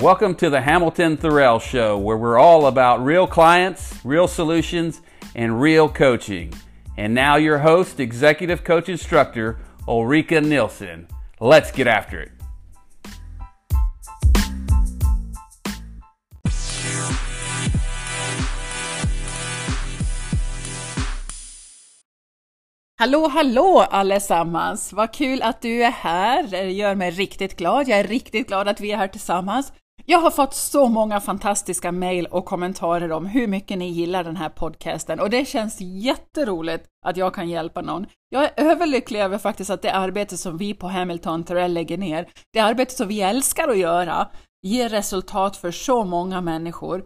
Welcome to the Hamilton Thorell Show, where we're all about real clients, real solutions, and real coaching. And now, your host, Executive Coach Instructor, Ulrika Nilsson. Let's get after it. Hallå, hallå allesammans! Vad kul att du är här. Det gör mig riktigt glad. Jag är riktigt glad att vi är här tillsammans. Jag har fått så många fantastiska mejl och kommentarer om hur mycket ni gillar den här podcasten och det känns jätteroligt att jag kan hjälpa någon. Jag är överlycklig över faktiskt att det arbete som vi på Hamilton Terrell lägger ner, det arbete som vi älskar att göra, ger resultat för så många människor.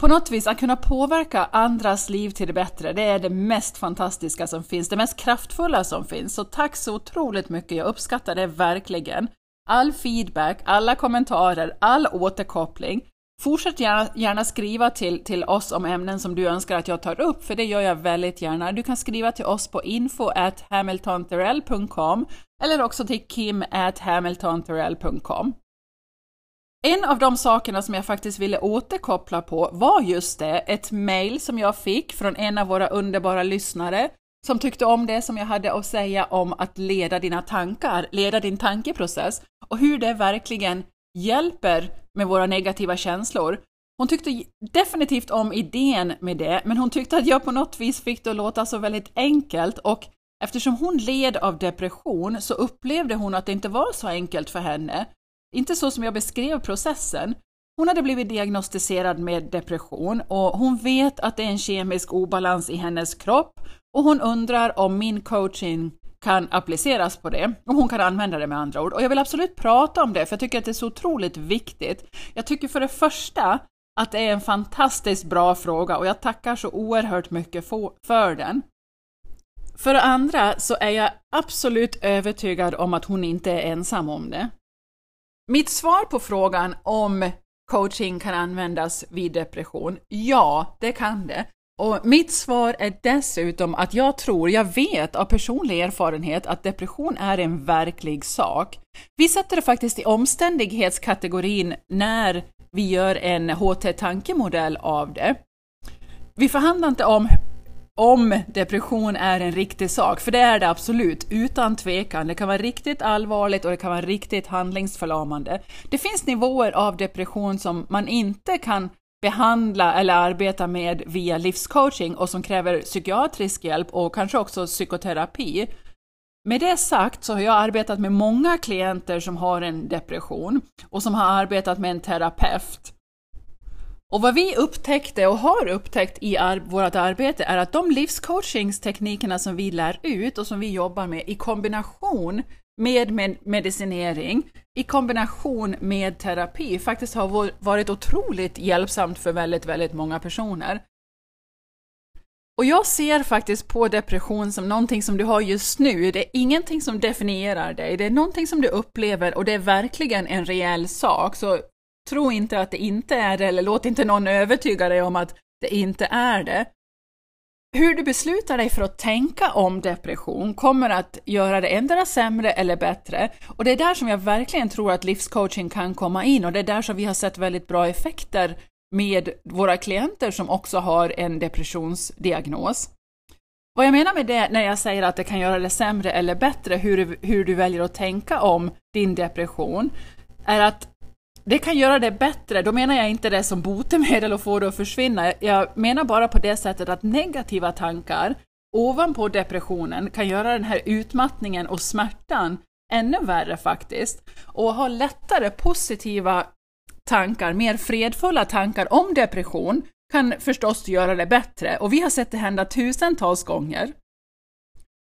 På något vis, att kunna påverka andras liv till det bättre, det är det mest fantastiska som finns, det mest kraftfulla som finns. Så tack så otroligt mycket, jag uppskattar det verkligen. All feedback, alla kommentarer, all återkoppling. Fortsätt gärna, gärna skriva till, till oss om ämnen som du önskar att jag tar upp, för det gör jag väldigt gärna. Du kan skriva till oss på info at hamiltonterrell.com eller också till kim at hamiltonterrell.com. En av de sakerna som jag faktiskt ville återkoppla på var just det, ett mail som jag fick från en av våra underbara lyssnare som tyckte om det som jag hade att säga om att leda dina tankar, leda din tankeprocess och hur det verkligen hjälper med våra negativa känslor. Hon tyckte definitivt om idén med det, men hon tyckte att jag på något vis fick det att låta så väldigt enkelt och eftersom hon led av depression så upplevde hon att det inte var så enkelt för henne. Inte så som jag beskrev processen. Hon hade blivit diagnostiserad med depression och hon vet att det är en kemisk obalans i hennes kropp och hon undrar om min coaching kan appliceras på det, om hon kan använda det med andra ord. Och jag vill absolut prata om det, för jag tycker att det är så otroligt viktigt. Jag tycker för det första att det är en fantastiskt bra fråga och jag tackar så oerhört mycket för den. För det andra så är jag absolut övertygad om att hon inte är ensam om det. Mitt svar på frågan om coaching kan användas vid depression, ja, det kan det. Och mitt svar är dessutom att jag tror, jag vet av personlig erfarenhet att depression är en verklig sak. Vi sätter det faktiskt i omständighetskategorin när vi gör en HT-tankemodell av det. Vi förhandlar inte om om depression är en riktig sak, för det är det absolut, utan tvekan. Det kan vara riktigt allvarligt och det kan vara riktigt handlingsförlamande. Det finns nivåer av depression som man inte kan behandla eller arbeta med via livscoaching och som kräver psykiatrisk hjälp och kanske också psykoterapi. Med det sagt så har jag arbetat med många klienter som har en depression och som har arbetat med en terapeut. Och vad vi upptäckte och har upptäckt i ar vårt arbete är att de livscoachingsteknikerna som vi lär ut och som vi jobbar med i kombination med medicinering i kombination med terapi faktiskt har varit otroligt hjälpsamt för väldigt, väldigt många personer. Och jag ser faktiskt på depression som någonting som du har just nu. Det är ingenting som definierar dig, det är någonting som du upplever och det är verkligen en reell sak. Så tro inte att det inte är det, eller låt inte någon övertyga dig om att det inte är det. Hur du beslutar dig för att tänka om depression kommer att göra det ändra sämre eller bättre. Och det är där som jag verkligen tror att livscoaching kan komma in och det är där som vi har sett väldigt bra effekter med våra klienter som också har en depressionsdiagnos. Vad jag menar med det när jag säger att det kan göra det sämre eller bättre, hur, hur du väljer att tänka om din depression, är att det kan göra det bättre, då menar jag inte det som botemedel och få det att försvinna. Jag menar bara på det sättet att negativa tankar ovanpå depressionen kan göra den här utmattningen och smärtan ännu värre faktiskt. Och ha lättare positiva tankar, mer fredfulla tankar om depression kan förstås göra det bättre och vi har sett det hända tusentals gånger.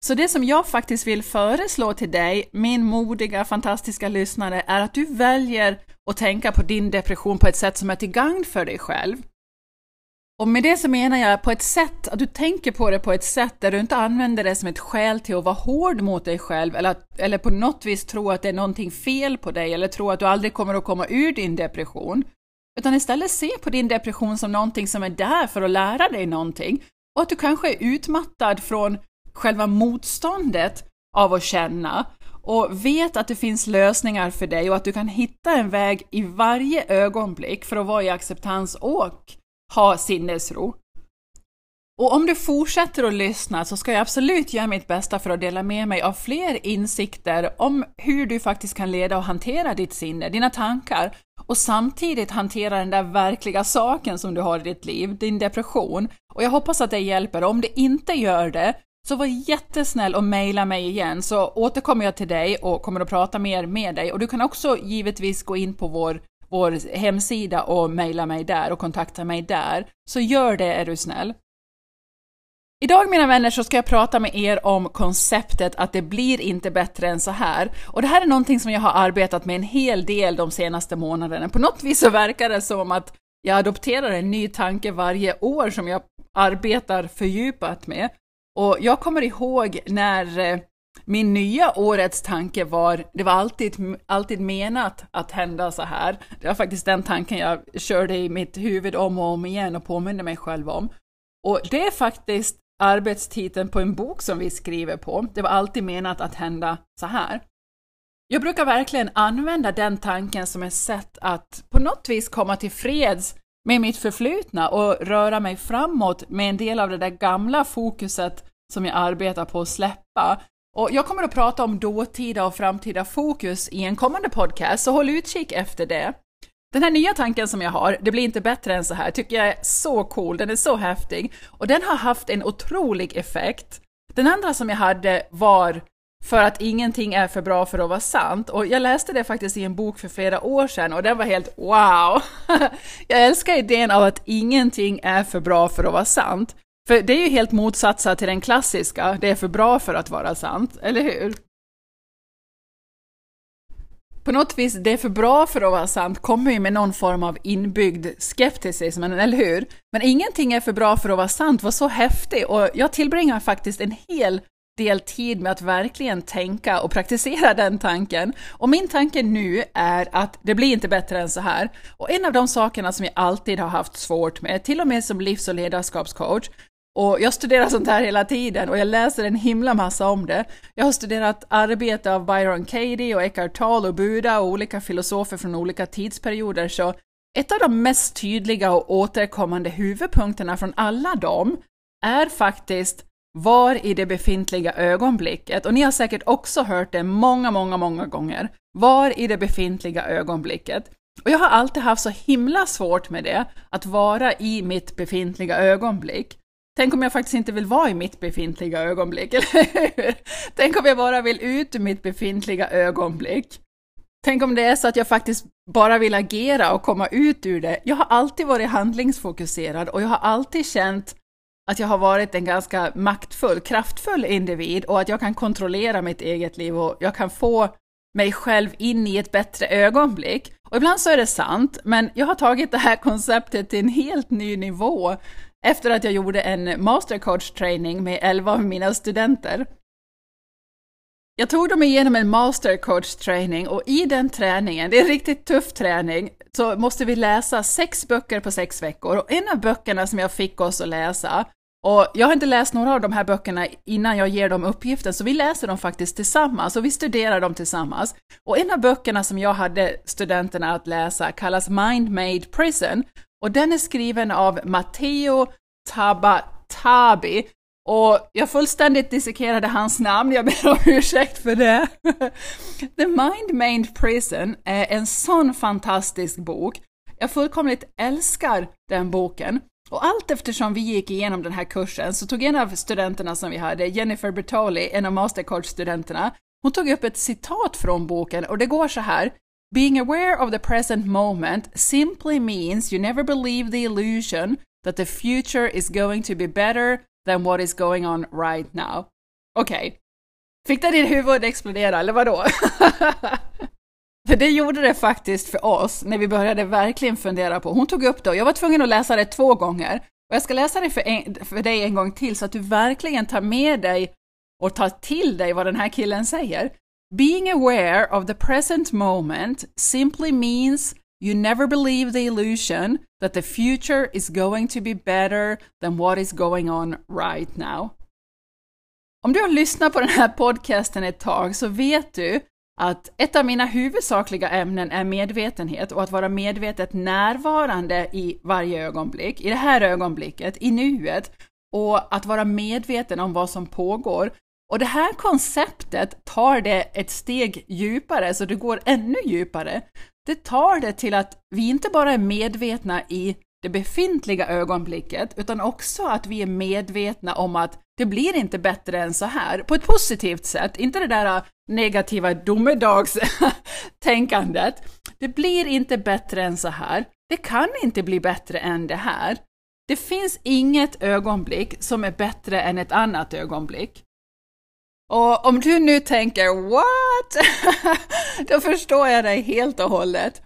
Så det som jag faktiskt vill föreslå till dig, min modiga, fantastiska lyssnare, är att du väljer och tänka på din depression på ett sätt som är till gagn för dig själv. Och med det så menar jag på ett sätt, att du tänker på det på ett sätt där du inte använder det som ett skäl till att vara hård mot dig själv eller, att, eller på något vis tro att det är någonting fel på dig eller tro att du aldrig kommer att komma ur din depression. Utan istället se på din depression som någonting som är där för att lära dig någonting och att du kanske är utmattad från själva motståndet av att känna och vet att det finns lösningar för dig och att du kan hitta en väg i varje ögonblick för att vara i acceptans och ha sinnesro. Och om du fortsätter att lyssna så ska jag absolut göra mitt bästa för att dela med mig av fler insikter om hur du faktiskt kan leda och hantera ditt sinne, dina tankar och samtidigt hantera den där verkliga saken som du har i ditt liv, din depression. Och jag hoppas att det hjälper. Om det inte gör det, så var jättesnäll och mejla mig igen så återkommer jag till dig och kommer att prata mer med dig. Och du kan också givetvis gå in på vår, vår hemsida och mejla mig där och kontakta mig där. Så gör det är du snäll. Idag mina vänner så ska jag prata med er om konceptet att det blir inte bättre än så här. Och det här är någonting som jag har arbetat med en hel del de senaste månaderna. På något vis så verkar det som att jag adopterar en ny tanke varje år som jag arbetar fördjupat med. Och jag kommer ihåg när eh, min nya årets tanke var, det var alltid, alltid menat att hända så här. Det var faktiskt den tanken jag körde i mitt huvud om och om igen och påminde mig själv om. Och det är faktiskt arbetstiteln på en bok som vi skriver på. Det var alltid menat att hända så här. Jag brukar verkligen använda den tanken som ett sätt att på något vis komma till freds med mitt förflutna och röra mig framåt med en del av det där gamla fokuset som jag arbetar på att släppa. Och jag kommer att prata om dåtida och framtida fokus i en kommande podcast, så håll utkik efter det. Den här nya tanken som jag har, det blir inte bättre än så här, tycker jag är så cool, den är så häftig och den har haft en otrolig effekt. Den andra som jag hade var för att ingenting är för bra för att vara sant. Och jag läste det faktiskt i en bok för flera år sedan och den var helt wow! jag älskar idén av att ingenting är för bra för att vara sant. För det är ju helt motsatsen till den klassiska, det är för bra för att vara sant, eller hur? På något vis, det är för bra för att vara sant kommer ju med någon form av inbyggd skepticism, eller hur? Men ingenting är för bra för att vara sant var så häftig och jag tillbringar faktiskt en hel del tid med att verkligen tänka och praktisera den tanken. Och min tanke nu är att det blir inte bättre än så här. Och en av de sakerna som jag alltid har haft svårt med, till och med som livs och ledarskapscoach, och jag studerar sånt här hela tiden och jag läser en himla massa om det. Jag har studerat arbete av Byron Katie och Eckhart Tolle och Buda och olika filosofer från olika tidsperioder, så ett av de mest tydliga och återkommande huvudpunkterna från alla dem är faktiskt var i det befintliga ögonblicket. Och ni har säkert också hört det många, många, många gånger. Var i det befintliga ögonblicket. Och jag har alltid haft så himla svårt med det, att vara i mitt befintliga ögonblick. Tänk om jag faktiskt inte vill vara i mitt befintliga ögonblick, eller hur? Tänk om jag bara vill ut ur mitt befintliga ögonblick. Tänk om det är så att jag faktiskt bara vill agera och komma ut ur det. Jag har alltid varit handlingsfokuserad och jag har alltid känt att jag har varit en ganska maktfull, kraftfull individ och att jag kan kontrollera mitt eget liv och jag kan få mig själv in i ett bättre ögonblick. Och ibland så är det sant, men jag har tagit det här konceptet till en helt ny nivå efter att jag gjorde en mastercoach training med 11 av mina studenter. Jag tog dem igenom en mastercoach training och i den träningen, det är en riktigt tuff träning, så måste vi läsa sex böcker på sex veckor och en av böckerna som jag fick oss att läsa och jag har inte läst några av de här böckerna innan jag ger dem uppgiften, så vi läser dem faktiskt tillsammans och vi studerar dem tillsammans. Och en av böckerna som jag hade studenterna att läsa kallas Mind Made Prison och den är skriven av Matteo Tabatabi och jag fullständigt dissekerade hans namn, jag ber om ursäkt för det. The Mind Made Prison är en sån fantastisk bok. Jag fullkomligt älskar den boken. Och allt eftersom vi gick igenom den här kursen så tog en av studenterna som vi hade, Jennifer Bertoli, en av mastercoach-studenterna, hon tog upp ett citat från boken och det går så här. Being aware of the present moment simply means you never believe the illusion that the future is going to be better than what is going on right now. Okej. Okay. Fick det din huvud explodera, eller vadå? För det gjorde det faktiskt för oss när vi började verkligen fundera på. Hon tog upp det och jag var tvungen att läsa det två gånger. Och jag ska läsa det för, en, för dig en gång till så att du verkligen tar med dig och tar till dig vad den här killen säger. Being aware of the present moment simply means you never believe the illusion that the future is going to be better than what is going on right now. Om du har lyssnat på den här podcasten ett tag så vet du att ett av mina huvudsakliga ämnen är medvetenhet och att vara medvetet närvarande i varje ögonblick, i det här ögonblicket, i nuet och att vara medveten om vad som pågår. Och det här konceptet tar det ett steg djupare, så det går ännu djupare. Det tar det till att vi inte bara är medvetna i det befintliga ögonblicket, utan också att vi är medvetna om att det blir inte bättre än så här, på ett positivt sätt, inte det där äh, negativa domedagstänkandet. Det blir inte bättre än så här, det kan inte bli bättre än det här. Det finns inget ögonblick som är bättre än ett annat ögonblick. Och om du nu tänker “what?” då förstår jag dig helt och hållet.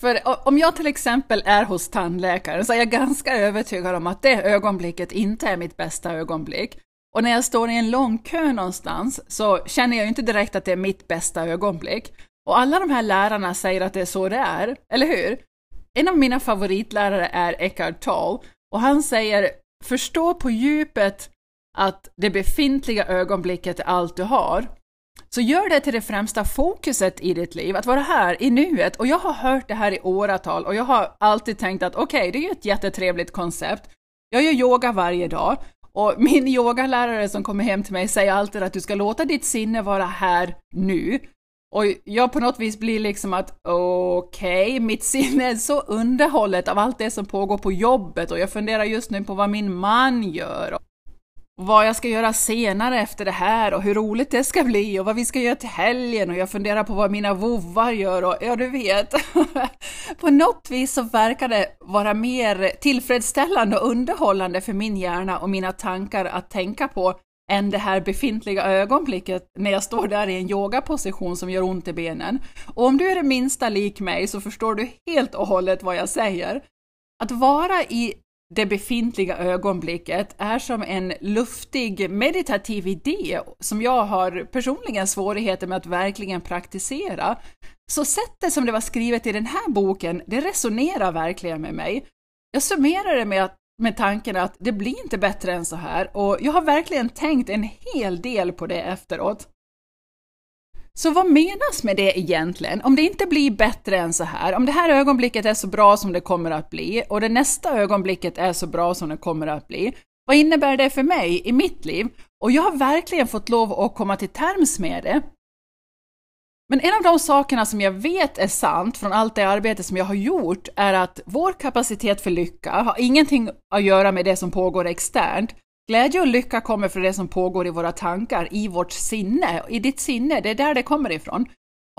För om jag till exempel är hos tandläkaren så är jag ganska övertygad om att det ögonblicket inte är mitt bästa ögonblick. Och när jag står i en lång kö någonstans så känner jag inte direkt att det är mitt bästa ögonblick. Och alla de här lärarna säger att det är så det är, eller hur? En av mina favoritlärare är Eckhart Tolle och han säger förstå på djupet att det befintliga ögonblicket är allt du har. Så gör det till det främsta fokuset i ditt liv, att vara här i nuet. Och jag har hört det här i åratal och jag har alltid tänkt att okej, okay, det är ju ett jättetrevligt koncept. Jag gör yoga varje dag och min yogalärare som kommer hem till mig säger alltid att du ska låta ditt sinne vara här nu. Och jag på något vis blir liksom att okej, okay, mitt sinne är så underhållet av allt det som pågår på jobbet och jag funderar just nu på vad min man gör vad jag ska göra senare efter det här och hur roligt det ska bli och vad vi ska göra till helgen och jag funderar på vad mina vovvar gör och ja, du vet. på något vis så verkar det vara mer tillfredsställande och underhållande för min hjärna och mina tankar att tänka på än det här befintliga ögonblicket när jag står där i en yogaposition som gör ont i benen. Och om du är det minsta lik mig så förstår du helt och hållet vad jag säger. Att vara i det befintliga ögonblicket är som en luftig meditativ idé som jag har personligen svårigheter med att verkligen praktisera. Så sättet som det var skrivet i den här boken, det resonerar verkligen med mig. Jag summerar det med, att, med tanken att det blir inte bättre än så här och jag har verkligen tänkt en hel del på det efteråt. Så vad menas med det egentligen? Om det inte blir bättre än så här, om det här ögonblicket är så bra som det kommer att bli och det nästa ögonblicket är så bra som det kommer att bli, vad innebär det för mig i mitt liv? Och jag har verkligen fått lov att komma till terms med det. Men en av de sakerna som jag vet är sant från allt det arbete som jag har gjort är att vår kapacitet för lycka har ingenting att göra med det som pågår externt, Glädje och lycka kommer från det som pågår i våra tankar, i vårt sinne, i ditt sinne, det är där det kommer ifrån.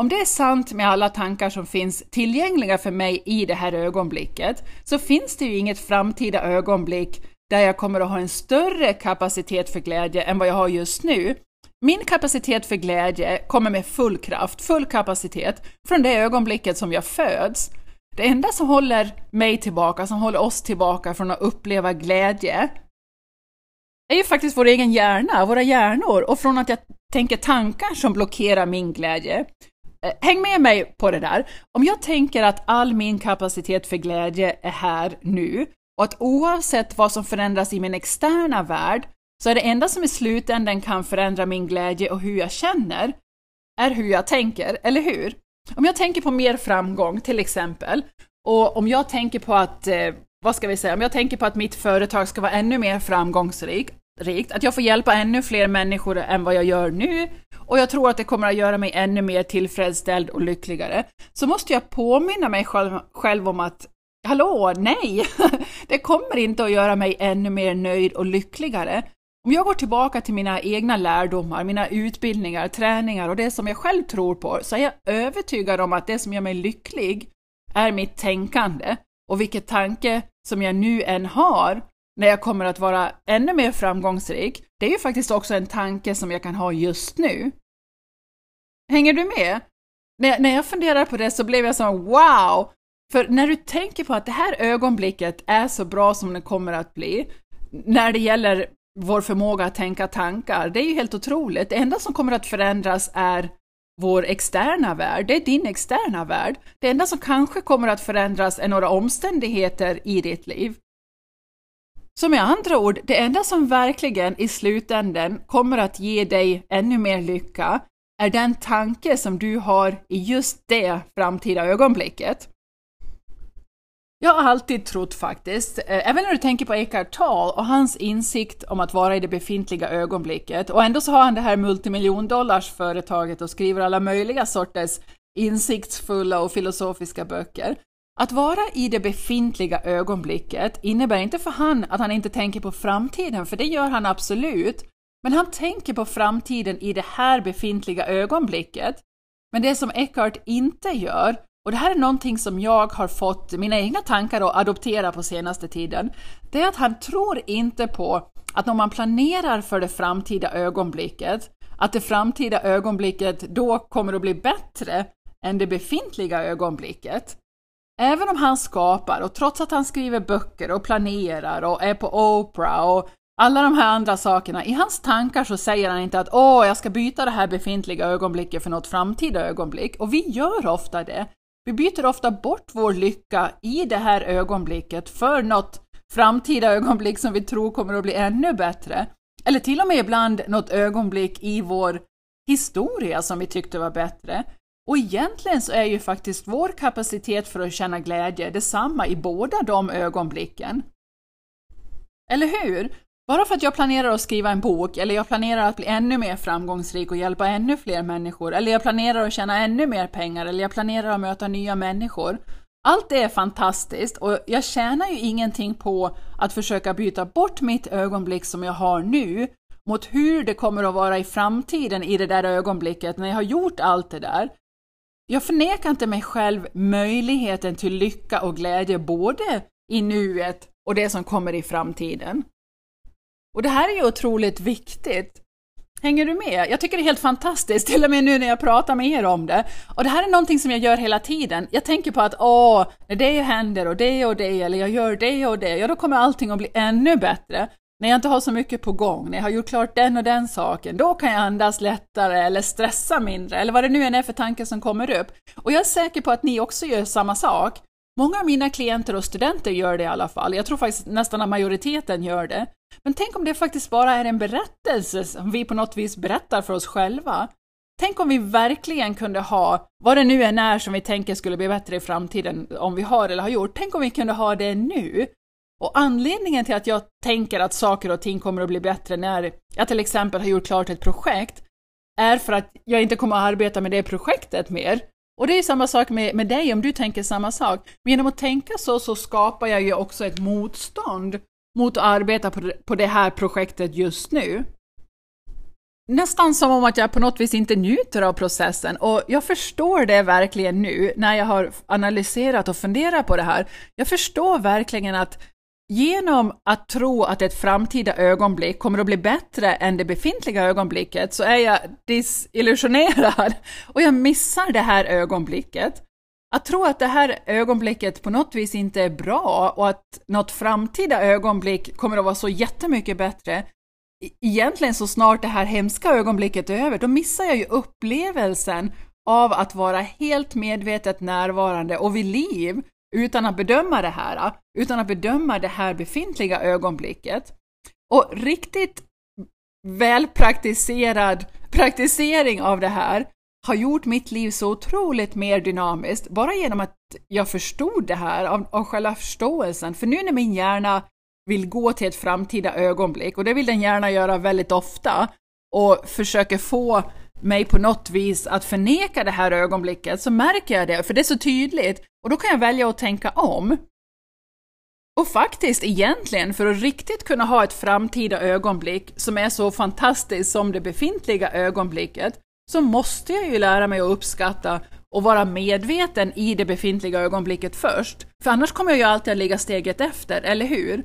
Om det är sant med alla tankar som finns tillgängliga för mig i det här ögonblicket, så finns det ju inget framtida ögonblick där jag kommer att ha en större kapacitet för glädje än vad jag har just nu. Min kapacitet för glädje kommer med full kraft, full kapacitet, från det ögonblicket som jag föds. Det enda som håller mig tillbaka, som håller oss tillbaka från att uppleva glädje, är ju faktiskt vår egen hjärna, våra hjärnor, och från att jag tänker tankar som blockerar min glädje. Eh, häng med mig på det där. Om jag tänker att all min kapacitet för glädje är här nu och att oavsett vad som förändras i min externa värld så är det enda som i slutändan kan förändra min glädje och hur jag känner är hur jag tänker, eller hur? Om jag tänker på mer framgång till exempel och om jag tänker på att, eh, vad ska vi säga, om jag tänker på att mitt företag ska vara ännu mer framgångsrikt rikt, att jag får hjälpa ännu fler människor än vad jag gör nu och jag tror att det kommer att göra mig ännu mer tillfredsställd och lyckligare, så måste jag påminna mig själv, själv om att Hallå, nej! Det kommer inte att göra mig ännu mer nöjd och lyckligare. Om jag går tillbaka till mina egna lärdomar, mina utbildningar, träningar och det som jag själv tror på, så är jag övertygad om att det som gör mig lycklig är mitt tänkande. Och vilket tanke som jag nu än har när jag kommer att vara ännu mer framgångsrik, det är ju faktiskt också en tanke som jag kan ha just nu. Hänger du med? När, när jag funderar på det så blev jag så wow! För när du tänker på att det här ögonblicket är så bra som det kommer att bli, när det gäller vår förmåga att tänka tankar, det är ju helt otroligt. Det enda som kommer att förändras är vår externa värld, det är din externa värld. Det enda som kanske kommer att förändras är några omständigheter i ditt liv. Så med andra ord, det enda som verkligen i slutänden kommer att ge dig ännu mer lycka är den tanke som du har i just det framtida ögonblicket. Jag har alltid trott faktiskt, eh, även när du tänker på Eckhart Tolle och hans insikt om att vara i det befintliga ögonblicket, och ändå så har han det här multimiljondollarsföretaget och skriver alla möjliga sorters insiktsfulla och filosofiska böcker. Att vara i det befintliga ögonblicket innebär inte för han att han inte tänker på framtiden, för det gör han absolut. Men han tänker på framtiden i det här befintliga ögonblicket. Men det som Eckhart inte gör, och det här är någonting som jag har fått mina egna tankar att adoptera på senaste tiden, det är att han tror inte på att om man planerar för det framtida ögonblicket, att det framtida ögonblicket då kommer att bli bättre än det befintliga ögonblicket. Även om han skapar och trots att han skriver böcker och planerar och är på Oprah och alla de här andra sakerna, i hans tankar så säger han inte att åh, jag ska byta det här befintliga ögonblicket för något framtida ögonblick. Och vi gör ofta det. Vi byter ofta bort vår lycka i det här ögonblicket för något framtida ögonblick som vi tror kommer att bli ännu bättre. Eller till och med ibland något ögonblick i vår historia som vi tyckte var bättre. Och egentligen så är ju faktiskt vår kapacitet för att känna glädje detsamma i båda de ögonblicken. Eller hur? Bara för att jag planerar att skriva en bok, eller jag planerar att bli ännu mer framgångsrik och hjälpa ännu fler människor, eller jag planerar att tjäna ännu mer pengar, eller jag planerar att möta nya människor. Allt det är fantastiskt och jag tjänar ju ingenting på att försöka byta bort mitt ögonblick som jag har nu mot hur det kommer att vara i framtiden i det där ögonblicket när jag har gjort allt det där. Jag förnekar inte mig själv möjligheten till lycka och glädje både i nuet och det som kommer i framtiden. Och det här är ju otroligt viktigt. Hänger du med? Jag tycker det är helt fantastiskt, till och med nu när jag pratar med er om det. Och det här är någonting som jag gör hela tiden. Jag tänker på att åh, när det händer och det och det, eller jag gör det och det, ja då kommer allting att bli ännu bättre. När jag inte har så mycket på gång, när jag har gjort klart den och den saken, då kan jag andas lättare eller stressa mindre, eller vad det nu än är för tanke som kommer upp. Och jag är säker på att ni också gör samma sak. Många av mina klienter och studenter gör det i alla fall. Jag tror faktiskt nästan att majoriteten gör det. Men tänk om det faktiskt bara är en berättelse som vi på något vis berättar för oss själva. Tänk om vi verkligen kunde ha, vad det nu än är som vi tänker skulle bli bättre i framtiden, om vi har eller har gjort, tänk om vi kunde ha det nu. Och anledningen till att jag tänker att saker och ting kommer att bli bättre när jag till exempel har gjort klart ett projekt, är för att jag inte kommer att arbeta med det projektet mer. Och det är samma sak med, med dig om du tänker samma sak. Men genom att tänka så, så skapar jag ju också ett motstånd mot att arbeta på det, på det här projektet just nu. Nästan som om att jag på något vis inte njuter av processen och jag förstår det verkligen nu när jag har analyserat och funderat på det här. Jag förstår verkligen att genom att tro att ett framtida ögonblick kommer att bli bättre än det befintliga ögonblicket så är jag disillusionerad och jag missar det här ögonblicket. Att tro att det här ögonblicket på något vis inte är bra och att något framtida ögonblick kommer att vara så jättemycket bättre, e-, egentligen så snart det här hemska ögonblicket är över, då missar jag ju upplevelsen av att vara helt medvetet närvarande och vid liv utan att bedöma det här, äh, utan att bedöma det här befintliga ögonblicket. Och riktigt välpraktiserad praktisering av det här har gjort mitt liv så otroligt mer dynamiskt, bara genom att jag förstod det här, av, av själva förståelsen. För nu när min hjärna vill gå till ett framtida ögonblick, och det vill den gärna göra väldigt ofta, och försöker få mig på något vis att förneka det här ögonblicket, så märker jag det, för det är så tydligt, och då kan jag välja att tänka om. Och faktiskt egentligen, för att riktigt kunna ha ett framtida ögonblick som är så fantastiskt som det befintliga ögonblicket, så måste jag ju lära mig att uppskatta och vara medveten i det befintliga ögonblicket först. För annars kommer jag ju alltid att ligga steget efter, eller hur?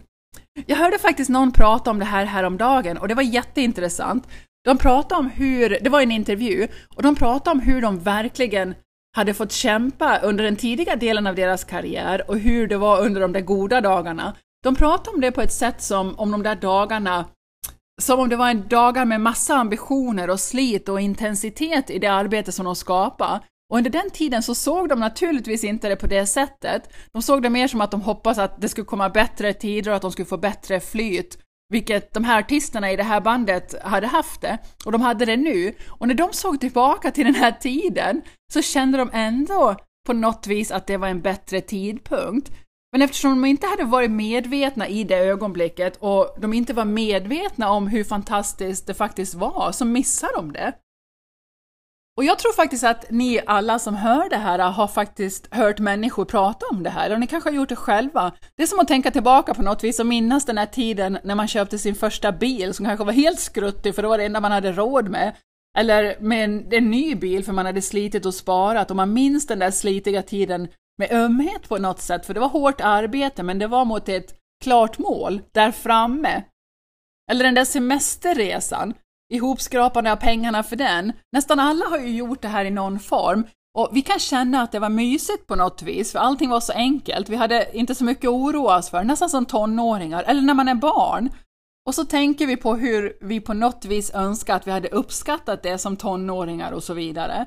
Jag hörde faktiskt någon prata om det här häromdagen och det var jätteintressant. De pratade om hur, det var en intervju, och de pratade om hur de verkligen hade fått kämpa under den tidiga delen av deras karriär och hur det var under de där goda dagarna. De pratade om det på ett sätt som om de där dagarna som om det var en dagar med massa ambitioner och slit och intensitet i det arbete som de skapade. Och under den tiden så såg de naturligtvis inte det på det sättet. De såg det mer som att de hoppades att det skulle komma bättre tider och att de skulle få bättre flyt, vilket de här artisterna i det här bandet hade haft det. Och de hade det nu. Och när de såg tillbaka till den här tiden så kände de ändå på något vis att det var en bättre tidpunkt. Men eftersom de inte hade varit medvetna i det ögonblicket och de inte var medvetna om hur fantastiskt det faktiskt var, så missade de det. Och jag tror faktiskt att ni alla som hör det här har faktiskt hört människor prata om det här, och ni kanske har gjort det själva. Det är som att tänka tillbaka på något vis och minnas den här tiden när man köpte sin första bil som kanske var helt skruttig för det var det enda man hade råd med. Eller med en, en ny bil för man hade slitit och sparat och man minns den där slitiga tiden med ömhet på något sätt, för det var hårt arbete men det var mot ett klart mål där framme. Eller den där semesterresan ihopskrapande av pengarna för den. Nästan alla har ju gjort det här i någon form och vi kan känna att det var mysigt på något vis, för allting var så enkelt. Vi hade inte så mycket att oroa oss för, nästan som tonåringar, eller när man är barn. Och så tänker vi på hur vi på något vis önskar att vi hade uppskattat det som tonåringar och så vidare.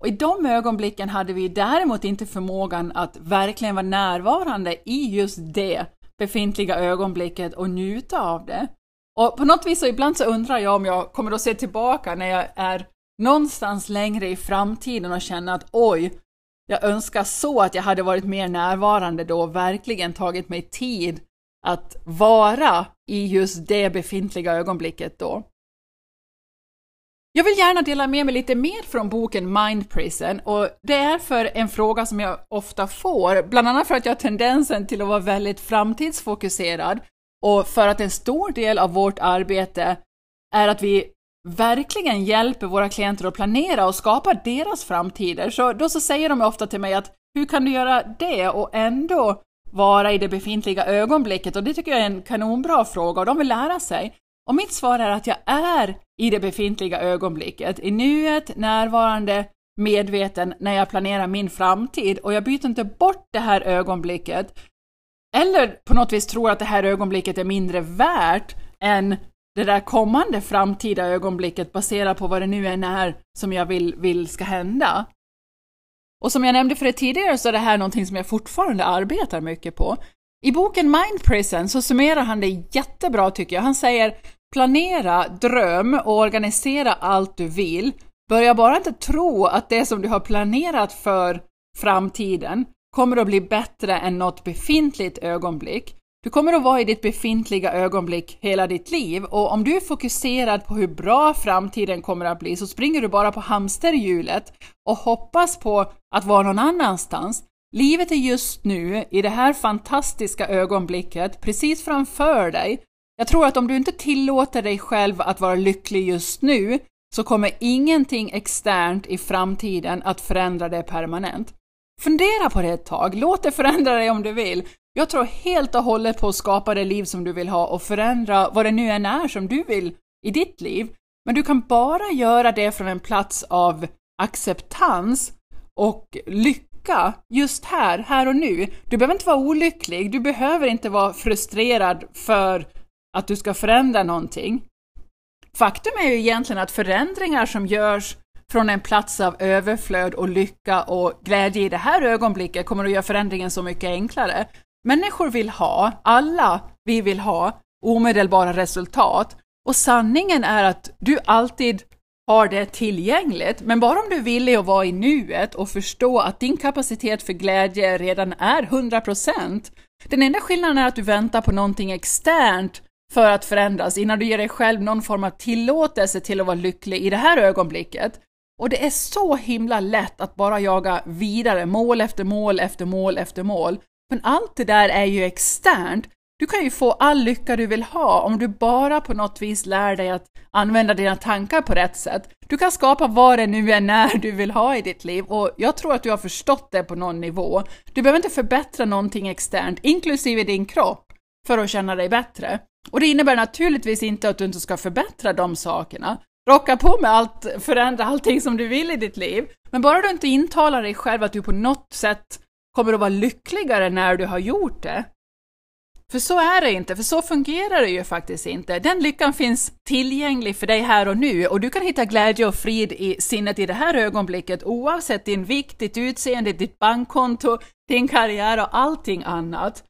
Och i de ögonblicken hade vi däremot inte förmågan att verkligen vara närvarande i just det befintliga ögonblicket och njuta av det. Och på något vis så ibland så undrar jag om jag kommer att se tillbaka när jag är någonstans längre i framtiden och känna att oj, jag önskar så att jag hade varit mer närvarande då och verkligen tagit mig tid att vara i just det befintliga ögonblicket då. Jag vill gärna dela med mig lite mer från boken Mind Prison och det är för en fråga som jag ofta får, bland annat för att jag har tendensen till att vara väldigt framtidsfokuserad och för att en stor del av vårt arbete är att vi verkligen hjälper våra klienter att planera och skapa deras framtider. Så då så säger de ofta till mig att hur kan du göra det och ändå vara i det befintliga ögonblicket? Och det tycker jag är en kanonbra fråga och de vill lära sig. Och mitt svar är att jag är i det befintliga ögonblicket, i nuet, närvarande, medveten när jag planerar min framtid och jag byter inte bort det här ögonblicket eller på något vis tror att det här ögonblicket är mindre värt än det där kommande framtida ögonblicket baserat på vad det nu än är som jag vill, vill ska hända. Och som jag nämnde för det tidigare så är det här någonting som jag fortfarande arbetar mycket på. I boken Mind Prison så summerar han det jättebra tycker jag. Han säger planera, dröm och organisera allt du vill. Börja bara inte tro att det som du har planerat för framtiden kommer att bli bättre än något befintligt ögonblick. Du kommer att vara i ditt befintliga ögonblick hela ditt liv och om du är fokuserad på hur bra framtiden kommer att bli så springer du bara på hamsterhjulet och hoppas på att vara någon annanstans. Livet är just nu, i det här fantastiska ögonblicket, precis framför dig. Jag tror att om du inte tillåter dig själv att vara lycklig just nu så kommer ingenting externt i framtiden att förändra det permanent. Fundera på det ett tag, låt det förändra dig om du vill. Jag tror helt och hållet på att skapa det liv som du vill ha och förändra vad det nu än är som du vill i ditt liv. Men du kan bara göra det från en plats av acceptans och lycka just här, här och nu. Du behöver inte vara olycklig, du behöver inte vara frustrerad för att du ska förändra någonting. Faktum är ju egentligen att förändringar som görs från en plats av överflöd och lycka och glädje i det här ögonblicket kommer att göra förändringen så mycket enklare. Människor vill ha, alla vi vill ha, omedelbara resultat och sanningen är att du alltid har det tillgängligt, men bara om du är villig att vara i nuet och förstå att din kapacitet för glädje redan är 100%. Den enda skillnaden är att du väntar på någonting externt för att förändras innan du ger dig själv någon form av tillåtelse till att vara lycklig i det här ögonblicket. Och det är så himla lätt att bara jaga vidare, mål efter mål efter mål efter mål. Men allt det där är ju externt. Du kan ju få all lycka du vill ha om du bara på något vis lär dig att använda dina tankar på rätt sätt. Du kan skapa vad det nu än är du vill ha i ditt liv och jag tror att du har förstått det på någon nivå. Du behöver inte förbättra någonting externt, inklusive din kropp, för att känna dig bättre. Och det innebär naturligtvis inte att du inte ska förbättra de sakerna, rocka på med allt, förändra allting som du vill i ditt liv. Men bara du inte intalar dig själv att du på något sätt kommer att vara lyckligare när du har gjort det, För så är det inte, för så fungerar det ju faktiskt inte. Den lyckan finns tillgänglig för dig här och nu och du kan hitta glädje och frid i sinnet i det här ögonblicket oavsett din vikt, ditt utseende, ditt bankkonto, din karriär och allting annat.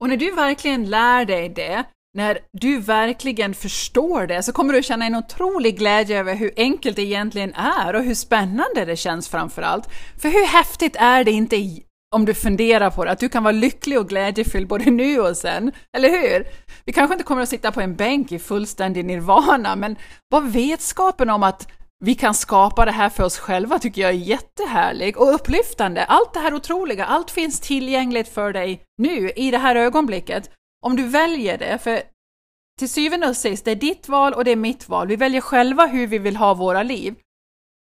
Och när du verkligen lär dig det, när du verkligen förstår det, så kommer du känna en otrolig glädje över hur enkelt det egentligen är och hur spännande det känns framför allt. För hur häftigt är det inte om du funderar på det, att du kan vara lycklig och glädjefylld både nu och sen, eller hur? Vi kanske inte kommer att sitta på en bänk i fullständig nirvana, men bara vetskapen om att vi kan skapa det här för oss själva tycker jag är jättehärlig och upplyftande. Allt det här otroliga, allt finns tillgängligt för dig nu, i det här ögonblicket. Om du väljer det, för till syvende och sist, det är ditt val och det är mitt val. Vi väljer själva hur vi vill ha våra liv.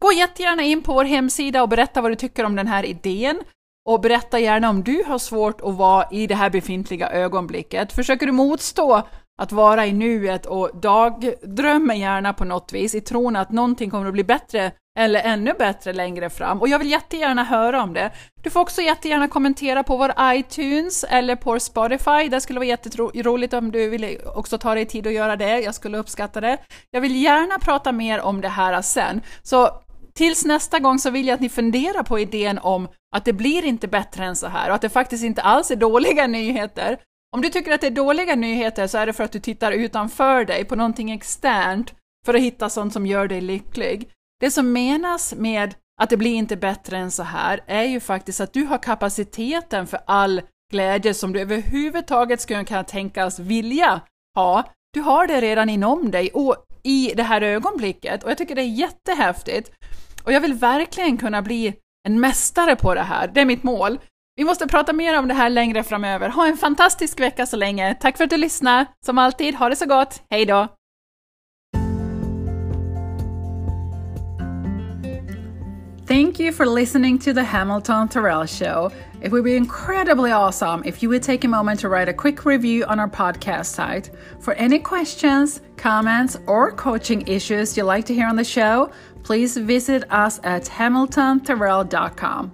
Gå jättegärna in på vår hemsida och berätta vad du tycker om den här idén. Och berätta gärna om du har svårt att vara i det här befintliga ögonblicket. Försöker du motstå att vara i nuet och dagdrömmer gärna på något vis i tron att någonting kommer att bli bättre eller ännu bättre längre fram. Och jag vill jättegärna höra om det. Du får också jättegärna kommentera på vår iTunes eller på Spotify. Det skulle vara jätteroligt om du ville också ta dig tid att göra det. Jag skulle uppskatta det. Jag vill gärna prata mer om det här sen. Så tills nästa gång så vill jag att ni funderar på idén om att det blir inte bättre än så här och att det faktiskt inte alls är dåliga nyheter. Om du tycker att det är dåliga nyheter så är det för att du tittar utanför dig på någonting externt för att hitta sånt som gör dig lycklig. Det som menas med att det blir inte bättre än så här är ju faktiskt att du har kapaciteten för all glädje som du överhuvudtaget skulle kunna tänkas vilja ha. Du har det redan inom dig och i det här ögonblicket och jag tycker det är jättehäftigt. Och jag vill verkligen kunna bli en mästare på det här, det är mitt mål. Vi måste prata mer om det här längre framöver. Ha en fantastisk vecka så länge. Tack för att du lyssnade. Som alltid, ha det så gott. Hej då! Thank you for listening to the Hamilton Terrell Show. It would be incredibly awesome if you would take a moment to write a quick review on our podcast site. For any questions, comments, or coaching issues you'd like to hear on the show, please visit us at hamiltonterrell.com.